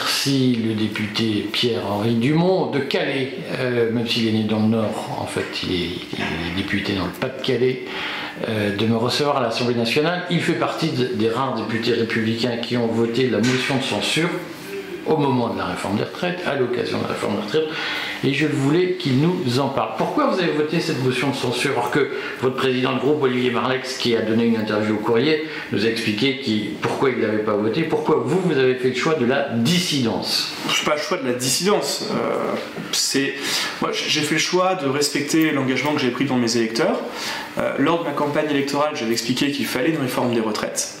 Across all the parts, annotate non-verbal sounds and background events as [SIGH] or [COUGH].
Remercie le député Pierre-Henri Dumont de Calais, euh, même s'il est né dans le Nord, en fait, il est, député dans le Pas-de-Calais, euh, de me recevoir à l'Assemblée nationale. Il fait partie de- des rares députés républicains qui ont voté la motion de censure au moment de la réforme des retraites, à l'occasion de la réforme des retraites, et je voulais qu'il nous en parle. Pourquoi vous avez voté cette motion de censure alors que votre président de groupe, Olivier Marlex, qui a donné une interview au courrier, nous a expliqué pourquoi il ne l'avait pas voté, pourquoi vous, vous avez fait le choix de la dissidence? C'est pas le choix de la dissidence. euh, moi j'ai fait le choix de respecter l'engagement que j'ai pris devant mes électeurs. Euh, lors de ma campagne électorale, j'avais expliqué qu'il fallait une réforme des retraites,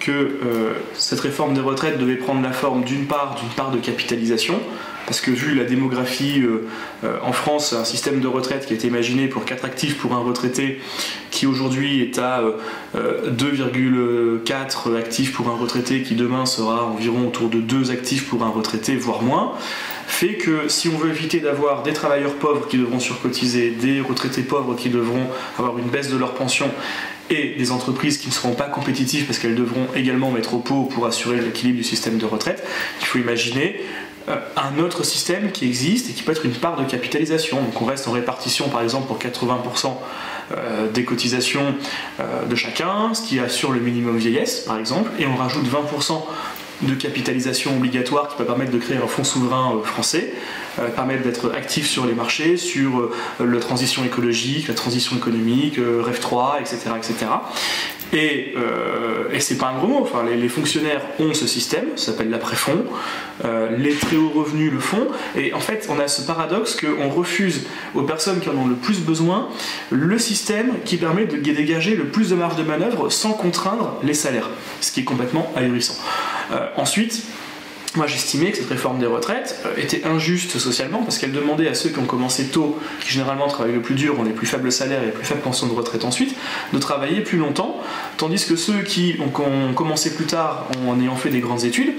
que euh, cette réforme des retraites devait prendre la forme d'une part d'une part de capitalisation. Parce que vu la démographie euh, euh, en France, un système de retraite qui a été imaginé pour 4 actifs pour un retraité, qui aujourd'hui est à euh, euh, 2,4 actifs pour un retraité, qui demain sera environ autour de 2 actifs pour un retraité, voire moins, fait que si on veut éviter d'avoir des travailleurs pauvres qui devront surcotiser, des retraités pauvres qui devront avoir une baisse de leur pension, et des entreprises qui ne seront pas compétitives parce qu'elles devront également mettre au pot pour assurer l'équilibre du système de retraite, il faut imaginer un autre système qui existe et qui peut être une part de capitalisation. Donc on reste en répartition par exemple pour 80% euh, des cotisations euh, de chacun, ce qui assure le minimum vieillesse par exemple, et on rajoute 20% de capitalisation obligatoire qui peut permettre de créer un fonds souverain euh, français, permettre d'être actif sur les marchés, sur la transition écologique, la transition économique, euh, REF 3, etc. etc. Et, euh, et c'est pas un gros mot, enfin, les, les fonctionnaires ont ce système, ça s'appelle l'après-fonds, euh, les très hauts revenus le font, et en fait on a ce paradoxe qu'on refuse aux personnes qui en ont le plus besoin le système qui permet de dégager le plus de marge de manœuvre sans contraindre les salaires, ce qui est complètement ahurissant. Euh, ensuite, moi j'estimais que cette réforme des retraites euh, était injuste socialement parce qu'elle demandait à ceux qui ont commencé tôt, qui généralement travaillent le plus dur, ont les plus faibles salaires et les plus faibles pensions de retraite ensuite, de travailler plus longtemps, tandis que ceux qui ont, commencé plus tard en ayant fait des grandes études,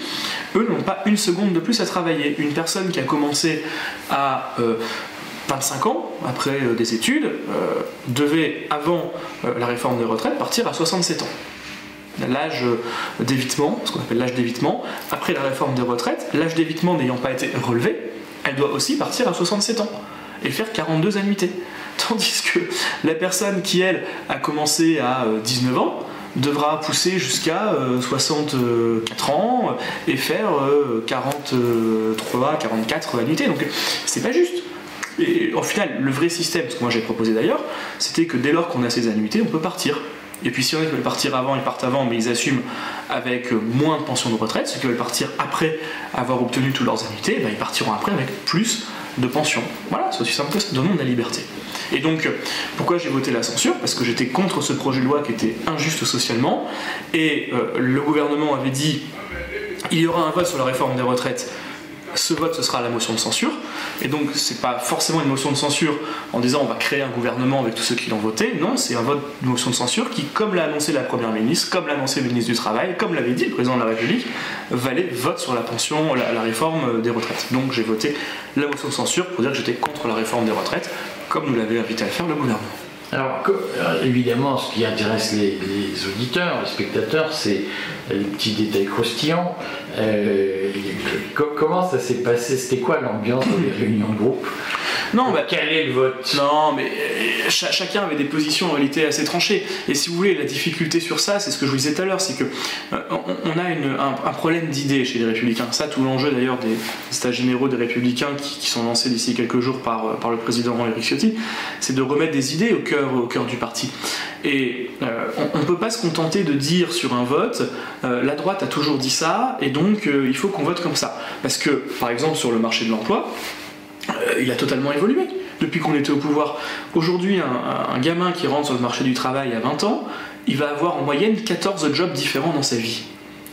eux n'ont pas une seconde de plus à travailler. Une personne qui a commencé à... euh, 25 ans après euh, des études, euh, devait, avant euh, la réforme des retraites, partir à 67 ans l'âge d'évitement, ce qu'on appelle l'âge d'évitement, après la réforme des retraites, l'âge d'évitement n'ayant pas été relevé, elle doit aussi partir à 67 ans et faire 42 annuités. [LAUGHS] Tandis que la personne qui, elle, a commencé à euh, 19 ans, devra pousser jusqu'à euh, 64 ans et faire euh, 43, 44 annuités. Donc c'est pas juste. Et au final, le vrai système, ce que moi j'ai proposé d'ailleurs, c'était que dès lors qu'on a ces annuités, on peut partir. Et puis si on veut partir avant, ils partent avant, mais ils assument avec moins de pension de retraite. Ceux qui veulent partir après avoir obtenu toutes leurs annuités, ben, ils partiront après avec plus de pension. Voilà, c'est aussi simple que ça. Donnons de la liberté. Et donc, pourquoi j'ai voté la censure? Parce que j'étais contre ce projet de loi qui était injuste socialement. Et euh, le gouvernement avait dit il y aura un vote sur la réforme des retraites ce vote ce sera la motion de censure. Et donc c'est pas forcément une motion de censure en disant on va créer un gouvernement avec tous ceux qui l'ont voté. Non c'est un vote de motion de censure qui comme l'a annoncé la première ministre comme l'a annoncé le ministre du travail comme l'avait dit le président de la République valait vote sur la pension la, la réforme des retraites. Donc j'ai voté la motion de censure pour dire que j'étais contre la réforme des retraites comme nous l'avait invité à faire le gouvernement Alors, euh, évidemment, ce qui intéresse les, auditeurs, les spectateurs, c'est les petits détails croustillants. Euh, co- comment ça s'est passé? C'était quoi l'ambiance dans les réunions de groupe? Non bah, Quel est le vote Non, mais euh, cha- chacun avait des positions en réalité assez tranchées. Et si vous voulez, la difficulté sur ça, c'est ce que je vous disais tout à l'heure, c'est que euh, on, a une- un, un problème d'idées chez les républicains. Ça, tout l'enjeu d'ailleurs des états généraux des républicains qui, qui sont lancés d'ici quelques jours par, euh, par le président Éric Ciotti, c'est de remettre des idées au cœur, au cœur du parti. Et euh, on ne peut pas se contenter de dire sur un vote, euh, la droite a toujours dit ça, et donc il faut qu'on vote comme ça. Parce que, par exemple, sur le marché de l'emploi, il a totalement évolué depuis qu'on était au pouvoir. Aujourd'hui, un, un gamin qui rentre sur le marché du travail à 20 ans, il va avoir en moyenne 14 jobs différents dans sa vie.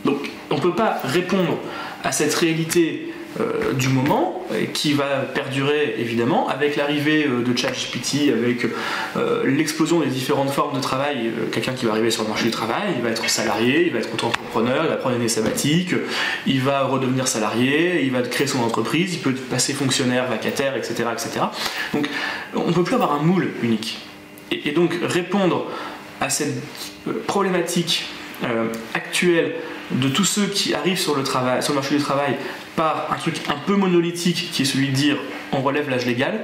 Donc on ne peut pas répondre à cette réalité euh, du moment qui va perdurer évidemment avec l'arrivée euh, de ChatGPT, avec euh, l'explosion des différentes formes de travail. Euh, Quelqu'un qui va arriver sur le marché du travail, il va être salarié, il va être auto-entrepreneur, il va prendre une année sabbatique, il va redevenir salarié, il va créer son entreprise, il peut passer fonctionnaire, vacataire, etc. etc. Donc on ne peut plus avoir un moule unique. Et, donc répondre à cette problématique actuelle de tous ceux qui arrivent sur le, travail, sur le marché du travail par un truc un peu monolithique qui est celui de dire on relève l'âge légal,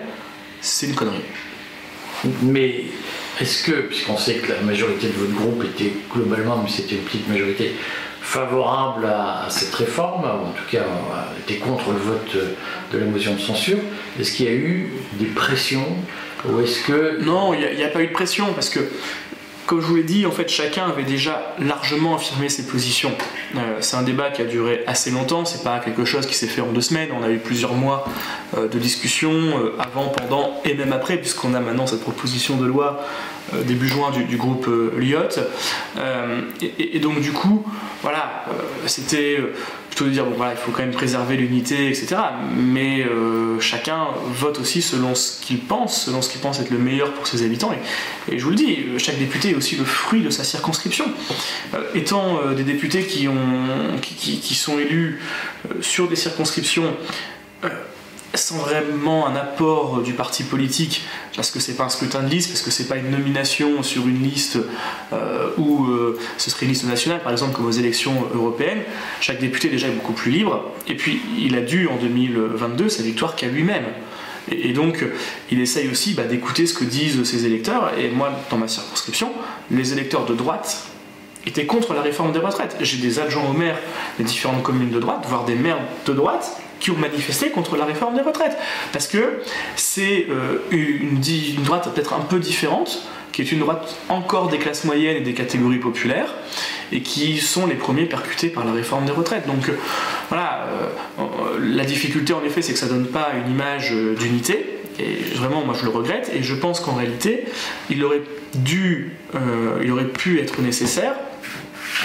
c'est une connerie. Mais est-ce que, puisqu'on sait que la majorité de votre groupe était globalement, mais c'était une petite majorité, favorable à, cette réforme, ou en tout cas était contre le vote de la motion de censure, est-ce qu'il y a eu des pressions ou est-ce que... Non, il n'y a, pas eu de pression parce que comme je vous l'ai dit, en fait, chacun avait déjà largement affirmé ses positions. Euh, c'est un débat qui a duré assez longtemps, c'est pas quelque chose qui s'est fait en deux semaines, on a eu plusieurs mois euh, de discussion, euh, avant, pendant et même après, puisqu'on a maintenant cette proposition de loi début juin du, groupe Lyot. Et, et, donc, du coup, voilà, c'était plutôt de dire bon voilà il faut quand même préserver l'unité etc mais euh, chacun vote aussi selon ce qu'il pense selon ce qu'il pense être le meilleur pour ses habitants. Et, je vous le dis chaque député est aussi le fruit de sa circonscription. Euh, étant euh, des députés qui ont qui, qui sont élus sur des circonscriptions sans vraiment un apport du parti politique, parce que c'est pas un scrutin de liste, parce que c'est pas une nomination sur une liste euh, où euh, ce serait une liste nationale, par exemple comme aux élections européennes, chaque député déjà est beaucoup plus libre, et puis il a dû en 2022 sa victoire qu'à lui-même. Et, donc il essaye aussi bah, d'écouter ce que disent ses électeurs, et moi dans ma circonscription, les électeurs de droite étaient contre la réforme des retraites. J'ai des adjoints au maire des différentes communes de droite, voire des maires de droite, qui ont manifesté contre la réforme des retraites. Parce que c'est euh, une, droite peut-être un peu différente, qui est une droite encore des classes moyennes et des catégories populaires, et qui sont les premiers percutés par la réforme des retraites. Donc euh, voilà, euh, la difficulté en effet, c'est que ça donne pas une image d'unité. Et vraiment, moi je le regrette, et je pense qu'en réalité, il aurait dû, il aurait pu être nécessaire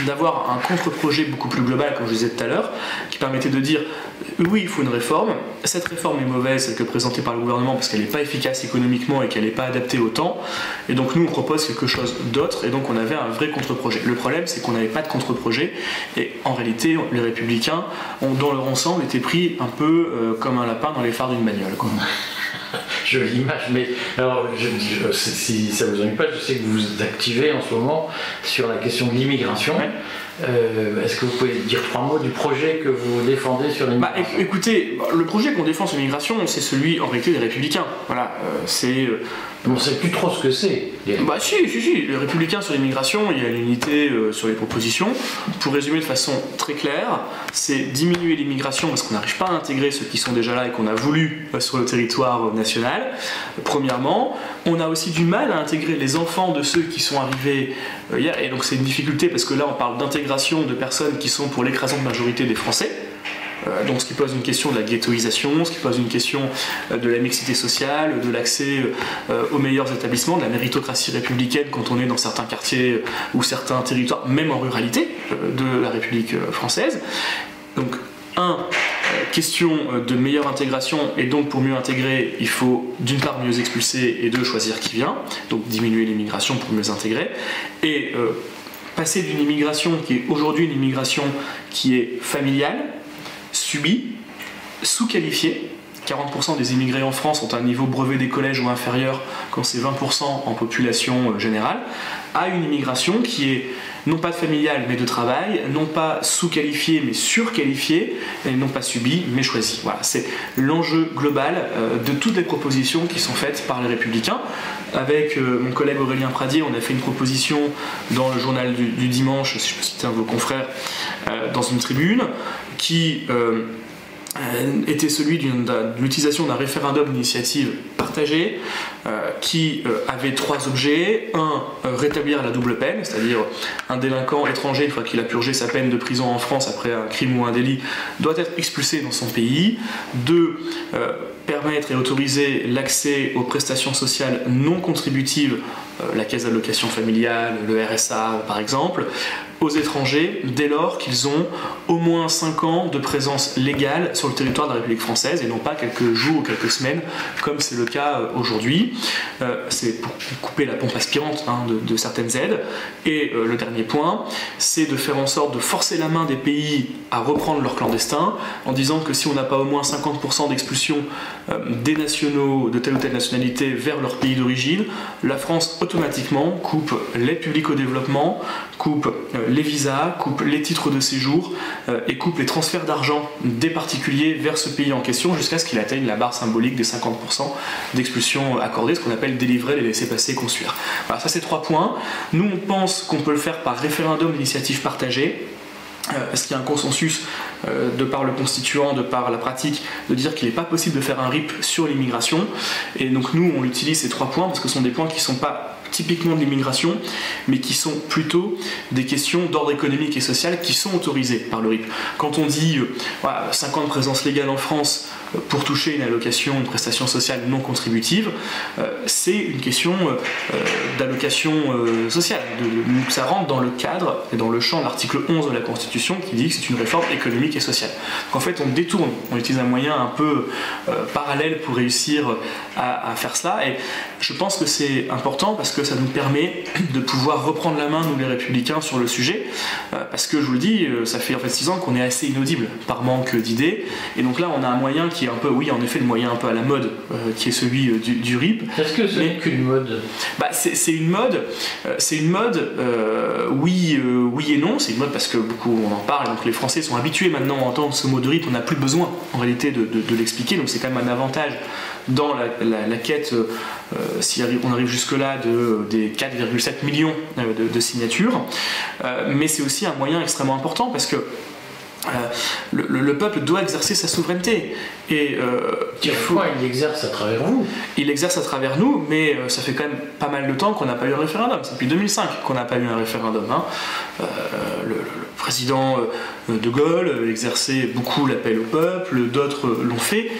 d'avoir un contre-projet beaucoup plus global, comme je disais tout à l'heure, qui permettait de dire oui, il faut une réforme, cette réforme est mauvaise, celle que présentée par le gouvernement, parce qu'elle n'est pas efficace économiquement et qu'elle n'est pas adaptée au temps, et donc nous on propose quelque chose d'autre, et donc on avait un vrai contre-projet. Le problème, c'est qu'on n'avait pas de contre-projet, et en réalité, les républicains ont, dans leur ensemble, été pris un peu euh, comme un lapin dans les phares d'une bagnole. [LAUGHS] je l'image, mais alors, si ça vous ennuie pas, je sais que vous vous activez en ce moment sur la question de l'immigration. Euh, est-ce que vous pouvez dire trois mots du projet que vous défendez sur l'immigration? bah, Écoutez, le projet qu'on défend sur l'immigration, c'est celui en réalité des républicains. Voilà, euh, c'est euh, on ne sait plus trop ce que c'est. Bah si, si, si. Les républicains sur l'immigration, il y a l'unité euh, sur les propositions. Pour résumer de façon très claire, c'est diminuer l'immigration parce qu'on n'arrive pas à intégrer ceux qui sont déjà là et qu'on a voulu euh, sur le territoire euh, national. Premièrement, on a aussi du mal à intégrer les enfants de ceux qui sont arrivés hier. Et donc c'est une difficulté parce que là on parle d'intégration de personnes qui sont pour l'écrasante majorité des Français. Euh, donc ce qui pose une question de la ghettoisation, ce qui pose une question euh, de la mixité sociale, de l'accès euh, aux meilleurs établissements, de la méritocratie républicaine quand on est dans certains quartiers ou certains territoires, même en ruralité de la République française. Donc, un, question de meilleure intégration, et donc pour mieux intégrer, il faut d'une part mieux expulser et deux, choisir qui vient, donc diminuer l'immigration pour mieux intégrer, et passer d'une immigration qui est aujourd'hui une immigration qui est familiale, subis, sous-qualifiés. 40% des immigrés en France ont un niveau brevet des collèges ou inférieur quand c'est 20% en population euh, générale, à une immigration qui est non pas familiale mais de travail, non pas sous-qualifiée mais surqualifiée, et non pas subie mais choisie. Voilà, c'est l'enjeu global euh, de toutes les propositions qui sont faites par les républicains. Avec euh, mon collègue Aurélien Pradier, on a fait une proposition dans le journal du, dimanche, si je peux citer un de vos confrères, dans une tribune, qui euh, était celui de l'utilisation d'un référendum d'initiative partagée euh, qui euh, avait trois objets. Un, rétablir la double peine, c'est-à-dire un délinquant étranger, une fois qu'il a purgé sa peine de prison en France après un crime ou un délit, doit être expulsé dans son pays. Deux, permettre et autoriser l'accès aux prestations sociales non contributives, la caisse d'allocation familiale, le RSA par exemple, aux étrangers dès lors qu'ils ont au moins 5 ans de présence légale sur le territoire de la République française et non pas quelques jours ou quelques semaines comme c'est le cas euh, aujourd'hui. Euh, c'est pour couper la pompe aspirante hein, de, certaines aides. Et euh, le dernier point, c'est de faire en sorte de forcer la main des pays à reprendre leurs clandestins en disant que si on n'a pas au moins 50% d'expulsion des nationaux de telle ou telle nationalité vers leur pays d'origine, la France automatiquement coupe l'aide publique au développement, coupe les visas, coupe les titres de séjour et coupe les transferts d'argent des particuliers vers ce pays en question jusqu'à ce qu'il atteigne la barre symbolique des 50% d'expulsion accordée, ce qu'on appelle délivrer les laissés-passer consulaires. Voilà, ça c'est trois points. Nous on pense qu'on peut le faire par référendum d'initiative partagée. parce qu'il y a un consensus de par le constituant, de par la pratique, de dire qu'il n'est pas possible de faire un RIP sur l'immigration. Et donc nous, on utilise ces trois points parce que ce sont des points qui ne sont pas typiquement de l'immigration, mais qui sont plutôt des questions d'ordre économique et social qui sont autorisées par le RIP. Quand on dit 5 ans de présence légale en France pour toucher une allocation, une prestation sociale non contributive, euh, c'est une question euh, d'allocation euh, sociale. ça rentre dans le cadre et dans le champ de l'article 11 de la Constitution qui dit que c'est une réforme économique et sociale. Donc en fait, on détourne, on utilise un moyen un peu parallèle pour réussir à, à, faire cela. Et je pense que c'est important parce que ça nous permet de pouvoir reprendre la main, nous les républicains, sur le sujet. parce que je vous le dis, ça fait en fait 6 ans qu'on est assez inaudible par manque d'idées. Et donc là, on a un moyen qui est un peu, oui, en effet, le moyen un peu à la mode, euh, qui est celui euh, du, RIP. Est-ce que c'est qu'une mode? Bah, C'est une mode, c'est une mode, euh, oui, oui et non. C'est une mode parce que beaucoup on en parle, donc les Français sont habitués maintenant à entendre ce mot de RIP, on n'a plus besoin en réalité de, l'expliquer, donc c'est quand même un avantage dans la, quête, si on arrive jusque-là, de, des 4,7 millions de, signatures. mais c'est aussi un moyen extrêmement important parce que euh, le, peuple doit exercer sa souveraineté. Et euh, il l'exerce à travers vous Il l'exerce à travers nous, mais euh, ça fait quand même pas mal de temps qu'on n'a pas eu un référendum. C'est depuis 2005 qu'on n'a pas eu un référendum. Hein. le, président de Gaulle exerçait beaucoup l'appel au peuple, d'autres l'ont fait.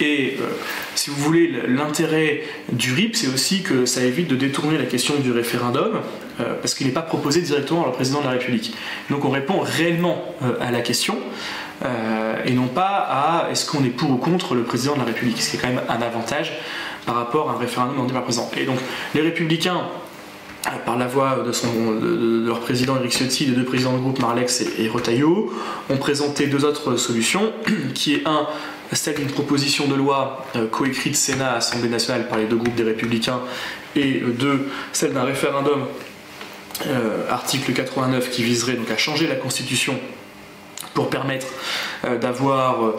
Et euh, si vous voulez, l'intérêt du RIP, c'est aussi que ça évite de détourner la question du référendum, euh, parce qu'il n'est pas proposé directement par le président de la République. Donc on répond réellement euh, à la question, et non pas à est-ce qu'on est pour ou contre le président de la République, ce qui est quand même un avantage par rapport à un référendum demandé par le président. Et donc les républicains par la voix de, leur président Eric Ciotti, des deux présidents du groupe Marlex et, et Retailleau, ont présenté deux autres solutions, [CLEARS THROAT] qui est un, celle d'une proposition de loi euh, coécrite Sénat, Assemblée nationale par les deux groupes des Républicains, et euh, deux, celle d'un référendum, euh, article 89, qui viserait donc à changer la Constitution pour permettre d'avoir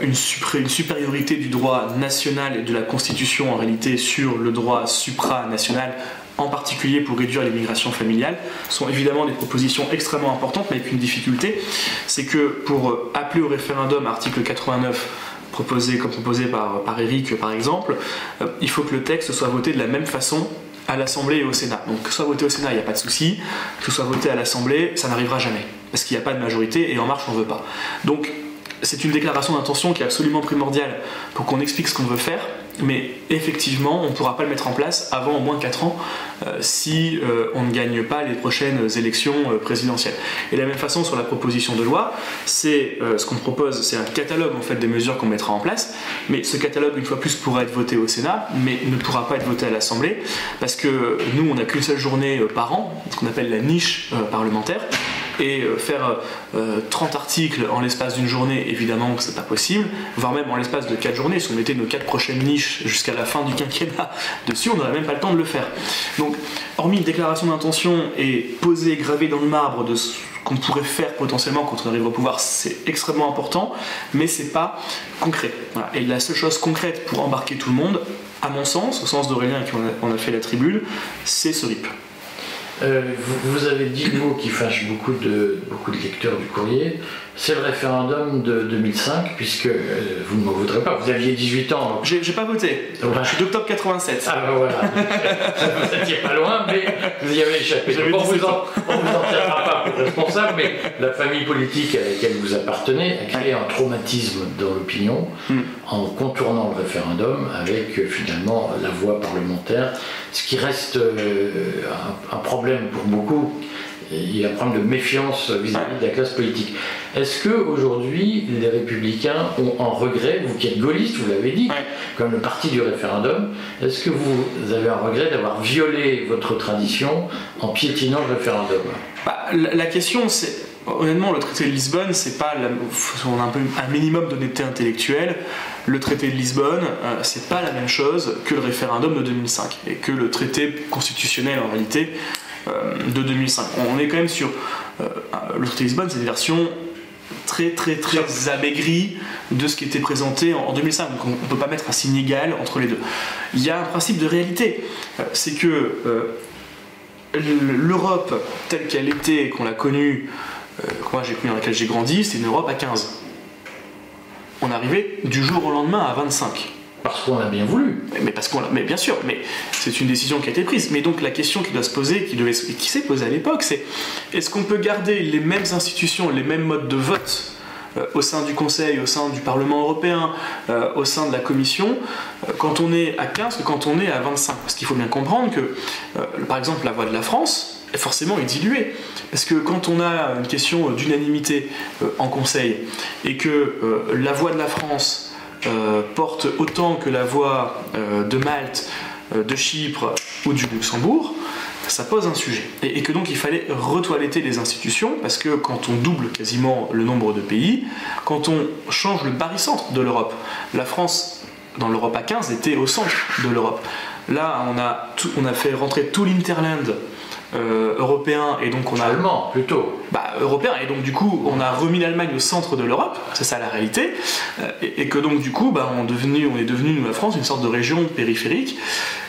une, une, supériorité du droit national et de la Constitution en réalité sur le droit supranational en particulier pour réduire l'immigration familiale, sont évidemment des propositions extrêmement importantes, mais avec une difficulté, c'est que pour appeler au référendum, article 89, proposé comme proposé par, Eric par exemple, euh, il faut que le texte soit voté de la même façon à l'Assemblée et au Sénat. Donc que ce soit voté au Sénat, il n'y a pas de souci, que ce soit voté à l'Assemblée, ça n'arrivera jamais, parce qu'il n'y a pas de majorité et En Marche, on ne veut pas. Donc c'est une déclaration d'intention qui est absolument primordiale pour qu'on explique ce qu'on veut faire, mais effectivement, on ne pourra pas le mettre en place avant au moins 4 ans euh, si euh, on ne gagne pas les prochaines élections euh, présidentielles. Et de la même façon, sur la proposition de loi, c'est ce qu'on propose, c'est un catalogue en fait des mesures qu'on mettra en place, mais ce catalogue, une fois plus, pourra être voté au Sénat, mais ne pourra pas être voté à l'Assemblée, parce que nous, on n'a qu'une seule journée par an, ce qu'on appelle la niche parlementaire, et euh, faire 30 euh, articles en l'espace d'une journée, évidemment que c'est pas possible, voire même en l'espace de 4 journées, si on mettait nos 4 prochaines niches jusqu'à la fin du quinquennat [LAUGHS] dessus, on n'aurait même pas le temps de le faire. Donc, hormis une déclaration d'intention et poser, graver dans le marbre de ce qu'on pourrait faire potentiellement quand on arrive au pouvoir, c'est extrêmement important, mais c'est pas concret. Et la seule chose concrète pour embarquer tout le monde, à mon sens, au sens d'Aurélien qui en a fait la tribune, c'est ce RIP. Euh, vous, avez dit le mot qui fâche beaucoup de, beaucoup de lecteurs du courrier, c'est le référendum de 2005, puisque euh, vous ne m'en voudrez pas, vous aviez 18 ans. J'ai pas voté, je suis d'octobre 87. Ah ben voilà, [LAUGHS] vous n'étiez pas loin, mais vous y avez échappé. on vous, en, pas pour responsable, mais la famille politique à laquelle vous appartenez a créé un traumatisme dans l'opinion hmm. en contournant le référendum avec euh, finalement la voie parlementaire, ce qui reste euh, un, un problème pour beaucoup il y a un problème de méfiance vis-à-vis de la classe politique. Est-ce que aujourd'hui les républicains ont un regret, vous qui êtes gaulliste, vous l'avez dit, comme le parti du référendum, est-ce que vous avez un regret d'avoir violé votre tradition en piétinant le référendum? Bah, la, question, c'est honnêtement, le traité de Lisbonne, c'est pas on a un, peu, un minimum d'honnêteté intellectuelle. Le traité de Lisbonne, euh, c'est pas la même chose que le référendum de 2005 et que le traité constitutionnel en réalité de 2005. On est quand même sur le traité de Lisbonne, c'est une version très très très amaigrie de ce qui était présenté en 2005. Donc on ne peut pas mettre un signe égal entre les deux. Il y a un principe de réalité, c'est que l'Europe telle qu'elle était, qu'on l'a connue, moi j'ai connu dans laquelle j'ai grandi, c'est une Europe à 15. On arrivait du jour au lendemain à 25. Parce qu'on a bien voulu. Mais, parce qu'on mais bien sûr, mais c'est une décision qui a été prise. Mais donc la question qui doit se poser, qui, devait, qui s'est posée à l'époque, c'est est-ce qu'on peut garder les mêmes institutions, les mêmes modes de vote euh, au sein du Conseil, au sein du Parlement européen, euh, au sein de la Commission, euh, quand on est à 15 que quand on est à 25 Parce qu'il faut bien comprendre que, par exemple, la voix de la France est forcément est. Parce que quand on a une question d'unanimité en Conseil et que la voix de la France porte autant que la voix euh, de Malte, euh, de Chypre ou du Luxembourg, ça pose un sujet. Et, que donc il fallait retoiletter les institutions, parce que quand on double quasiment le nombre de pays, quand on change le barycentre de l'Europe, la France dans l'Europe à 15 était au centre de l'Europe. Là, on a, on a fait rentrer tout l'Interland euh, européen et donc on a allemand plutôt. Bah, européen et donc du coup on a remis l'Allemagne au centre de l'Europe c'est ça la réalité euh, et, que donc du coup bah, on, devenu, on est devenu nous la France une sorte de région périphérique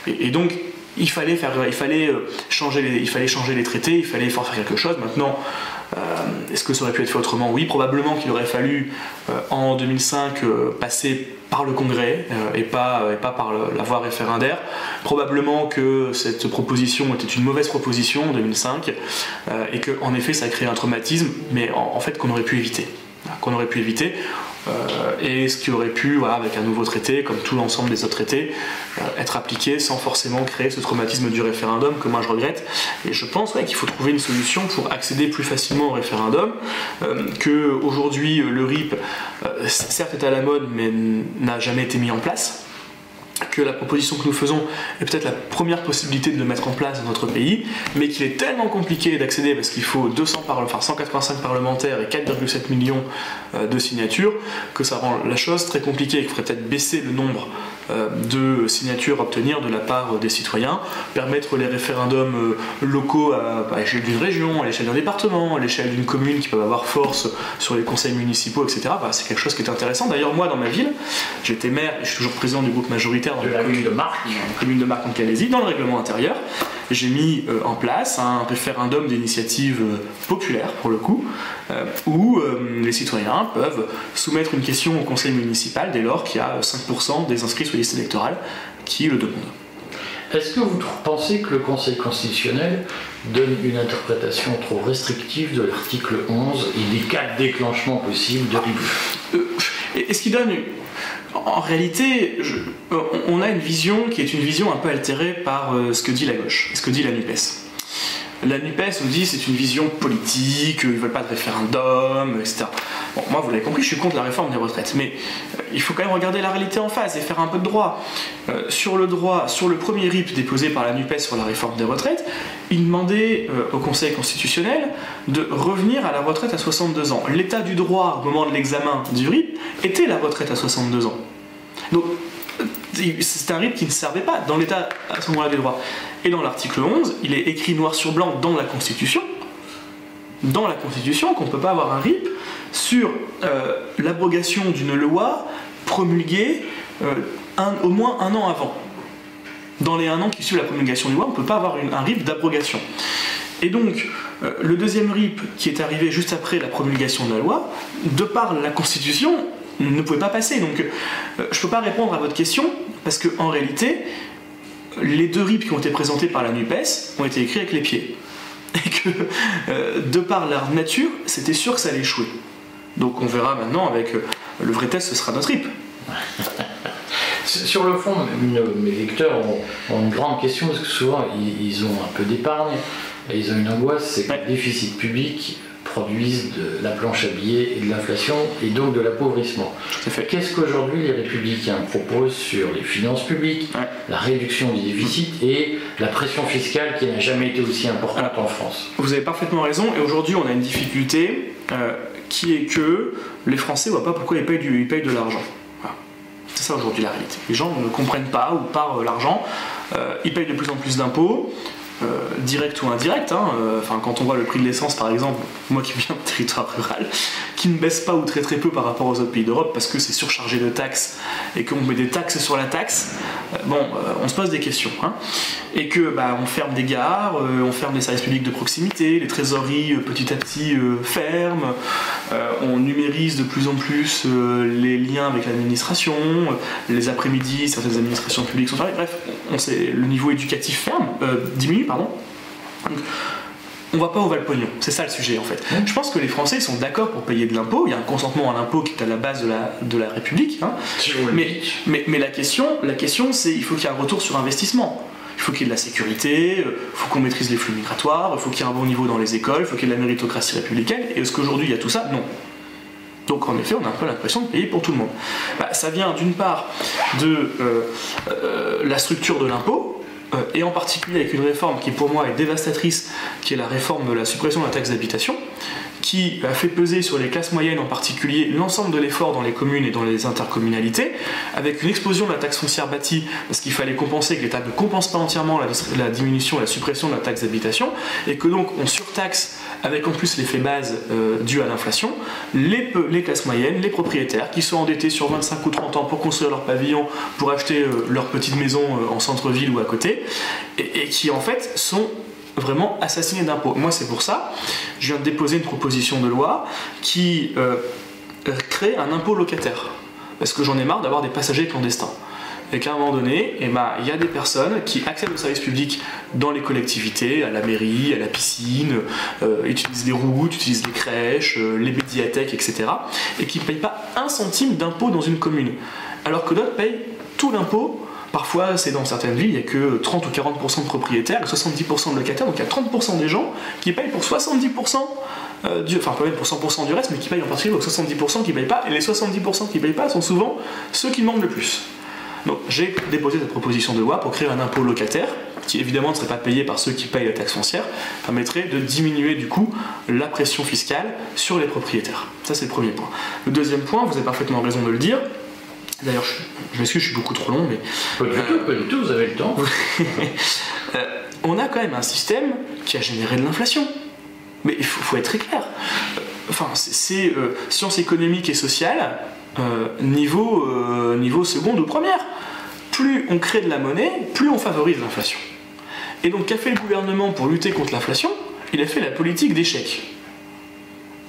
et, donc il fallait faire il fallait euh, changer les, il fallait changer les traités il fallait faire quelque chose. Maintenant est-ce que ça aurait pu être fait autrement? Oui, probablement qu'il aurait fallu en 2005 passer par le Congrès euh, et, pas, et pas par la voie référendaire. Probablement que cette proposition était une mauvaise proposition en 2005 euh, et qu'en effet ça a créé un traumatisme, mais en fait qu'on aurait pu éviter. Qu'on aurait pu éviter, euh, et ce qui aurait pu, avec un nouveau traité, comme tout l'ensemble des autres traités, euh, être appliqué sans forcément créer ce traumatisme du référendum que moi je regrette. Et je pense qu'il faut trouver une solution pour accéder plus facilement au référendum, euh, que aujourd'hui le RIP, certes est à la mode, mais n'a jamais été mis en place que la proposition que nous faisons est peut-être la première possibilité de le mettre en place dans notre pays, mais qu'il est tellement compliqué d'accéder parce qu'il faut 200 enfin 185 parlementaires et 4,7 millions euh, de signatures, que ça rend la chose très compliquée et qu'il faudrait peut-être baisser le nombre de signatures à obtenir de la part des citoyens, permettre les référendums euh, locaux à, l'échelle d'une région, à l'échelle d'un département, à l'échelle d'une commune qui peuvent avoir force sur les conseils municipaux, etc. Bah, c'est quelque chose qui est intéressant. D'ailleurs, moi, dans ma ville, j'étais maire et je suis toujours président du groupe majoritaire dans la, commune de Marc, commune de Marc en Calaisie, dans le règlement intérieur. J'ai mis euh, en place un référendum d'initiative populaire, pour le coup, où les citoyens peuvent soumettre une question au conseil municipal dès lors qu'il y a 5% des inscrits sur liste électorale qui le demande. Est-ce que vous pensez que le Conseil constitutionnel donne une interprétation trop restrictive de l'article 11 et des quatre déclenchements possibles de euh, Est-ce qu'il donne en réalité, on a une vision qui est une vision un peu altérée par euh, ce que dit la gauche, ce que dit la NUPES. La NUPES nous dit c'est une vision politique, ils veulent pas de référendum, etc. Bon, moi, vous l'avez compris, je suis contre la réforme des retraites, mais euh, il faut quand même regarder la réalité en face et faire un peu de droit. Euh, sur le droit, sur le premier RIP déposé par la NUPES sur la réforme des retraites, il demandait euh, au Conseil constitutionnel de revenir à la retraite à 62 ans. L'état du droit au moment de l'examen du RIP était la retraite à 62 ans. Donc, c'est un RIP qui ne servait pas dans l'état à ce moment-là des droits. Et dans l'article 11, il est écrit noir sur blanc dans la Constitution, dans la Constitution, qu'on ne peut pas avoir un RIP sur euh, l'abrogation d'une loi promulguée euh, au moins un an avant. Dans les un an qui suivent la promulgation d'une loi, on ne peut pas avoir un RIP d'abrogation. Et donc, euh, le deuxième RIP qui est arrivé juste après la promulgation de la loi, de par la Constitution, ne pouvait pas passer. Donc, je ne peux pas répondre à votre question, parce qu'en réalité, les deux RIP qui ont été présentés par la NUPES ont été écrits avec les pieds. [LAUGHS] Et que, de par leur nature, c'était sûr que ça allait échouer. Donc on verra maintenant avec euh, le vrai test, ce sera notre RIP. [LAUGHS] Sur le fond, mes lecteurs ont, une grande question parce que souvent ils, ont un peu d'épargne et ils ont une angoisse, c'est que le déficit public produisent de la planche à billets et de l'inflation et donc de l'appauvrissement. Qu'est-ce qu'aujourd'hui les républicains proposent sur les finances publiques, la réduction du déficit et la pression fiscale qui n'a jamais été aussi importante en France Vous avez parfaitement raison et aujourd'hui on a une difficulté. Euh, qui est que les Français ne voient pas pourquoi ils payent, du, de l'argent. C'est ça aujourd'hui la réalité. Les gens ne comprennent pas où part euh, l'argent, euh, ils payent de plus en plus d'impôts, euh, direct ou indirect. Hein, euh, enfin, quand on voit le prix de l'essence, par exemple, moi qui viens de territoire rural, qui ne baisse pas ou très très peu par rapport aux autres pays d'Europe parce que c'est surchargé de taxes et qu'on met des taxes sur la taxe, euh, bon, on se pose des questions. Hein. et que bah, on ferme des gares, on ferme les services publics de proximité, les trésoreries petit à petit ferment, on numérise de plus en plus les liens avec l'administration, les après-midi, certaines administrations publiques sont fermées. Bref, on sait, le niveau éducatif ferme, diminue pardon. on va pas au Valpognon, c'est ça le sujet en fait. Je pense que les Français sont d'accord pour payer de l'impôt, il y a un consentement à l'impôt qui est à la base de la, de la République. Hein. Mais, mais, mais, la question, la question c'est il faut qu'il y ait un retour sur investissement. Il faut qu'il y ait de la sécurité, il faut qu'on maîtrise les flux migratoires, il faut qu'il y ait un bon niveau dans les écoles, il faut qu'il y ait de la méritocratie républicaine. Et est-ce qu'aujourd'hui il y a tout ça? Non. Donc en effet, on a un peu l'impression de payer pour tout le monde. Bah, ça vient d'une part de euh, euh, la structure de l'impôt, euh, et en particulier avec une réforme qui pour moi est dévastatrice, qui est la réforme de la suppression de la taxe d'habitation, qui a fait peser sur les classes moyennes en particulier l'ensemble de l'effort dans les communes et dans les intercommunalités, avec une explosion de la taxe foncière bâtie, parce qu'il fallait compenser, que l'État ne compense pas entièrement la, diminution, la suppression de la taxe d'habitation, et que donc on surtaxe, avec en plus l'effet base euh, dû à l'inflation, les, les, classes moyennes, les propriétaires, qui sont endettés sur 25 ou 30 ans pour construire leur pavillon, pour acheter euh, leur petite maison euh, en centre-ville ou à côté, et qui en fait sont vraiment assassiné d'impôts. Moi, c'est pour ça, je viens de déposer une proposition de loi qui euh, crée un impôt locataire. Parce que j'en ai marre d'avoir des passagers clandestins. Et qu'à un moment donné, eh ben, il y a des personnes qui accèdent au service public dans les collectivités, à la mairie, à la piscine, euh, utilisent les routes, utilisent les crèches, euh, les médiathèques, etc. Et qui ne payent pas un centime d'impôt dans une commune. Alors que d'autres payent tout l'impôt Parfois, c'est dans certaines villes, il n'y a que 30 ou 40% de propriétaires et 70% de locataires, donc il y a 30% des gens qui payent pour 70% euh, du, enfin pas même pour 100% du reste, mais qui payent en particulier pour 70% qui ne payent pas, et les 70% qui ne payent pas sont souvent ceux qui demandent le plus. Donc j'ai déposé cette proposition de loi pour créer un impôt locataire, qui évidemment ne serait pas payé par ceux qui payent la taxe foncière, permettrait de diminuer du coup la pression fiscale sur les propriétaires. Ça c'est le premier point. Le deuxième point, vous avez parfaitement raison de le dire, D'ailleurs, je, je m'excuse, je suis beaucoup trop long, mais. Pas du tout, pas du tout, vous avez le temps. [LAUGHS] Euh, on a quand même un système qui a généré de l'inflation. Mais il faut, être très clair. Euh, enfin, c'est euh, sciences économiques et sociales, niveau, niveau seconde ou première. Plus on crée de la monnaie, plus on favorise l'inflation. Et donc, qu'a fait le gouvernement pour lutter contre l'inflation? Il a fait la politique d'échec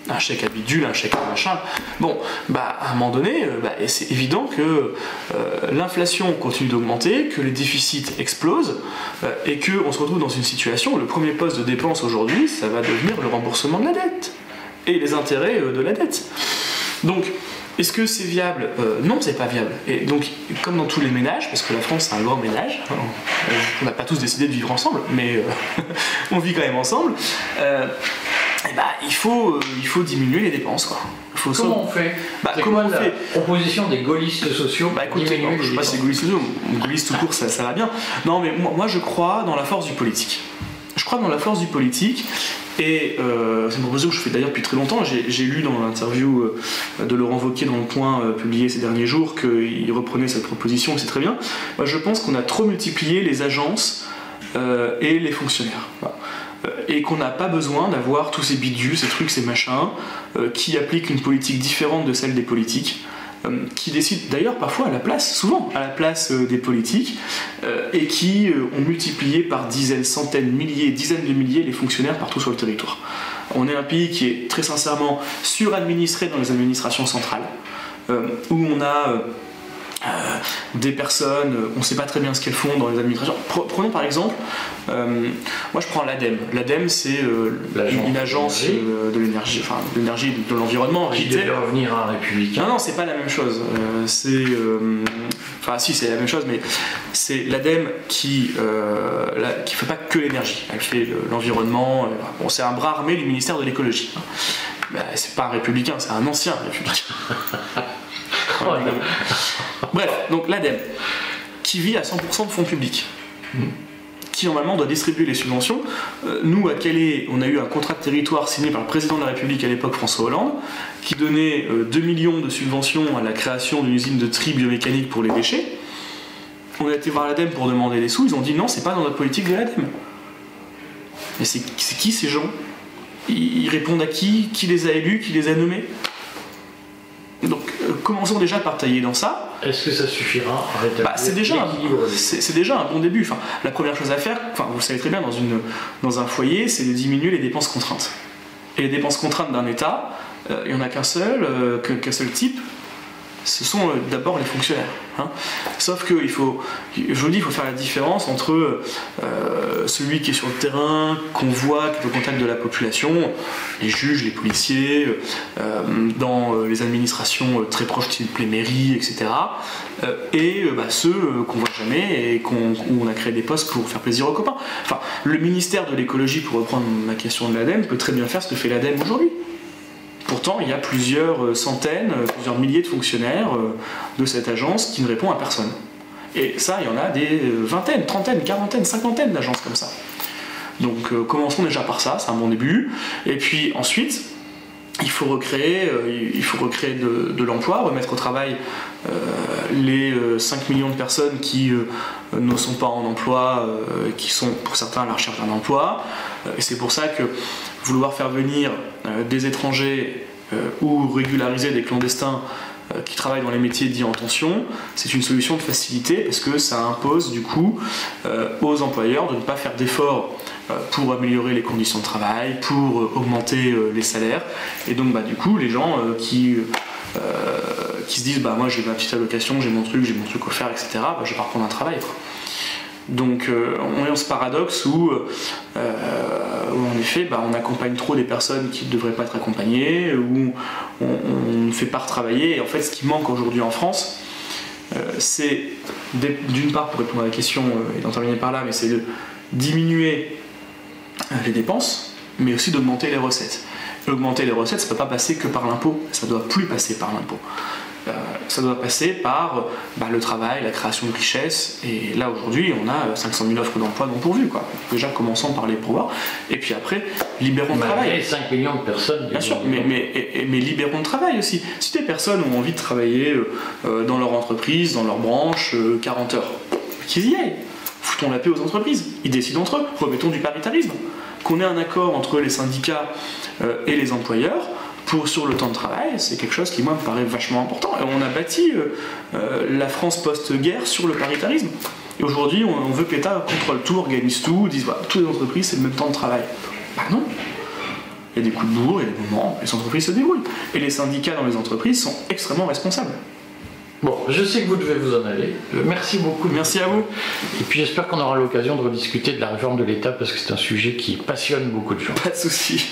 un chèque à bidule, un chèque à machin. Bon, bah, à un moment donné, euh, bah, c'est évident que euh, l'inflation continue d'augmenter, que les déficits explosent, euh, et qu'on se retrouve dans une situation où le premier poste de dépense aujourd'hui, ça va devenir le remboursement de la dette et les intérêts de la dette. Donc, est-ce que c'est viable? Non, c'est pas viable. Et donc, comme dans tous les ménages, parce que la France c'est un grand ménage, hein, on n'a pas tous décidé de vivre ensemble, mais [LAUGHS] on vit quand même ensemble. Eh bah, il, faut, euh, il faut diminuer les dépenses. Quoi. comment on fait bah, Comment on fait Proposition des gaullistes sociaux. Bah, écoute, non, je sais pas si c'est gaullistes sociaux, gaullistes tout court, ça, ça va bien. Non, mais moi, moi, je crois dans la force du politique. Je crois dans la force du politique. Et euh, c'est une proposition que je fais d'ailleurs depuis très longtemps. J'ai lu dans l'interview euh, de Laurent Wauquiez dans le point euh, publié ces derniers jours qu'il reprenait cette proposition et c'est très bien. Moi, je pense qu'on a trop multiplié les agences et les fonctionnaires. Et qu'on n'a pas besoin d'avoir tous ces bidules, ces trucs, ces machins, euh, qui appliquent une politique différente de celle des politiques euh, qui décident d'ailleurs parfois à la place, souvent à la place des politiques, et qui ont multiplié par dizaines, centaines, milliers, dizaines de milliers les fonctionnaires partout sur le territoire. On est un pays qui est très sincèrement suradministré dans les administrations centrales, où on a euh, des personnes, euh, on ne sait pas très bien ce qu'elles font dans les administrations. Prenons par exemple, euh, moi je prends l'ADEME. L'ADEME c'est une agence de l'énergie, enfin de l'énergie de l'environnement. Qui devait revenir à un républicain. Non, non, c'est pas la même chose. c'est, enfin si, c'est la même chose, mais c'est l'ADEME qui ne qui fait pas que l'énergie. Elle fait l'environnement. bon, c'est un bras armé du ministère de l'écologie. Bah, c'est pas un républicain, c'est un ancien républicain. [LAUGHS] [LAUGHS] Bref, donc l'ADEME, qui vit à 100% de fonds publics, qui normalement doit distribuer les subventions. Euh, nous, à Calais, on a eu un contrat de territoire signé par le président de la République à l'époque, François Hollande, qui donnait 2 euh, millions de subventions à la création d'une usine de tri biomécanique pour les déchets. On a été voir l'ADEME pour demander des sous, ils ont dit non, c'est pas dans notre politique de l'ADEME. Mais c'est qui ces gens? Ils répondent à qui? Qui les a élus? Qui les a nommés? Donc euh, commençons déjà par tailler dans ça. Est-ce que ça suffira à bah, c'est déjà, c'est, déjà un bon début. Enfin, la première chose à faire, enfin, vous le savez très bien, dans, une, dans un foyer, c'est de diminuer les dépenses contraintes. Et les dépenses contraintes d'un État, euh, il n'y en a qu'un seul, euh, qu'un seul type, ce sont d'abord les fonctionnaires. Hein. Sauf que il faut, je vous dis, il faut faire la différence entre euh, celui qui est sur le terrain, qu'on voit, qui est au contact de la population, les juges, les policiers, euh, dans euh, les administrations très proches, type les mairies, etc. et bah, ceux qu'on voit jamais et où on a créé des postes pour faire plaisir aux copains. Enfin, le ministère de l'écologie, pour reprendre ma question de l'ADEME, peut très bien faire ce que fait l'ADEME aujourd'hui. Pourtant, il y a plusieurs euh, centaines, euh, plusieurs milliers de fonctionnaires euh, de cette agence qui ne répondent à personne. Et ça, il y en a des vingtaines, trentaines, quarantaines, cinquantaines d'agences comme ça. Donc commençons déjà par ça, c'est un bon début. Et puis ensuite, il faut recréer, recréer de, l'emploi, remettre au travail les 5 millions de personnes qui ne sont pas en emploi, qui sont pour certains à la recherche d'un emploi. c'est pour ça que vouloir faire venir euh, des étrangers euh, ou régulariser des clandestins euh, qui travaillent dans les métiers dits en tension, c'est une solution de facilité parce que ça impose du coup aux employeurs de ne pas faire d'efforts pour améliorer les conditions de travail, pour augmenter les salaires. Et donc bah, du coup les gens qui, qui se disent bah moi j'ai ma petite allocation, j'ai mon truc, j'ai mon truc offert, etc. Bah, je vais pas reprendre un travail. Donc euh, on est dans ce paradoxe où, euh, en effet bah, on accompagne trop des personnes qui ne devraient pas être accompagnées, où on ne fait pas retravailler. Et en fait ce qui manque aujourd'hui en France, euh, c'est d'une part pour répondre à la question et d'en terminer par là, mais c'est de diminuer les dépenses, mais aussi d'augmenter les recettes. augmenter les recettes, ça ne peut pas passer que par l'impôt, ça ne doit plus passer par l'impôt. Euh, ça doit passer par bah, le travail, la création de richesses. Et là, aujourd'hui, on a 500 000 offres d'emploi non pourvues. Quoi. Déjà, commençons par les pourvoir. Et puis après, libérons le travail. 5 millions de personnes. Bien sûr, mais, mais, libérons le travail aussi. Si des personnes ont envie de travailler euh, euh, dans leur entreprise, dans leur branche, 40 heures, qu'ils y aillent. Foutons la paix aux entreprises. Ils décident entre eux. Remettons du paritarisme. Qu'on ait un accord entre les syndicats et les employeurs pour, sur le temps de travail, c'est quelque chose qui, moi, me paraît vachement important. Et on a bâti euh, euh, la France post-guerre sur le paritarisme. Et aujourd'hui, on, veut que l'État contrôle tout, organise tout, dise voilà, toutes les entreprises, c'est le même temps de travail. Bah non Il y a des coups de bourre, il y a des moments, les entreprises se débrouillent. Et les syndicats dans les entreprises sont extrêmement responsables. Bon, je sais que vous devez vous en aller. Euh, merci beaucoup. Merci à vous. Et puis j'espère qu'on aura l'occasion de rediscuter de la réforme de l'État parce que c'est un sujet qui passionne beaucoup de gens. Pas de soucis.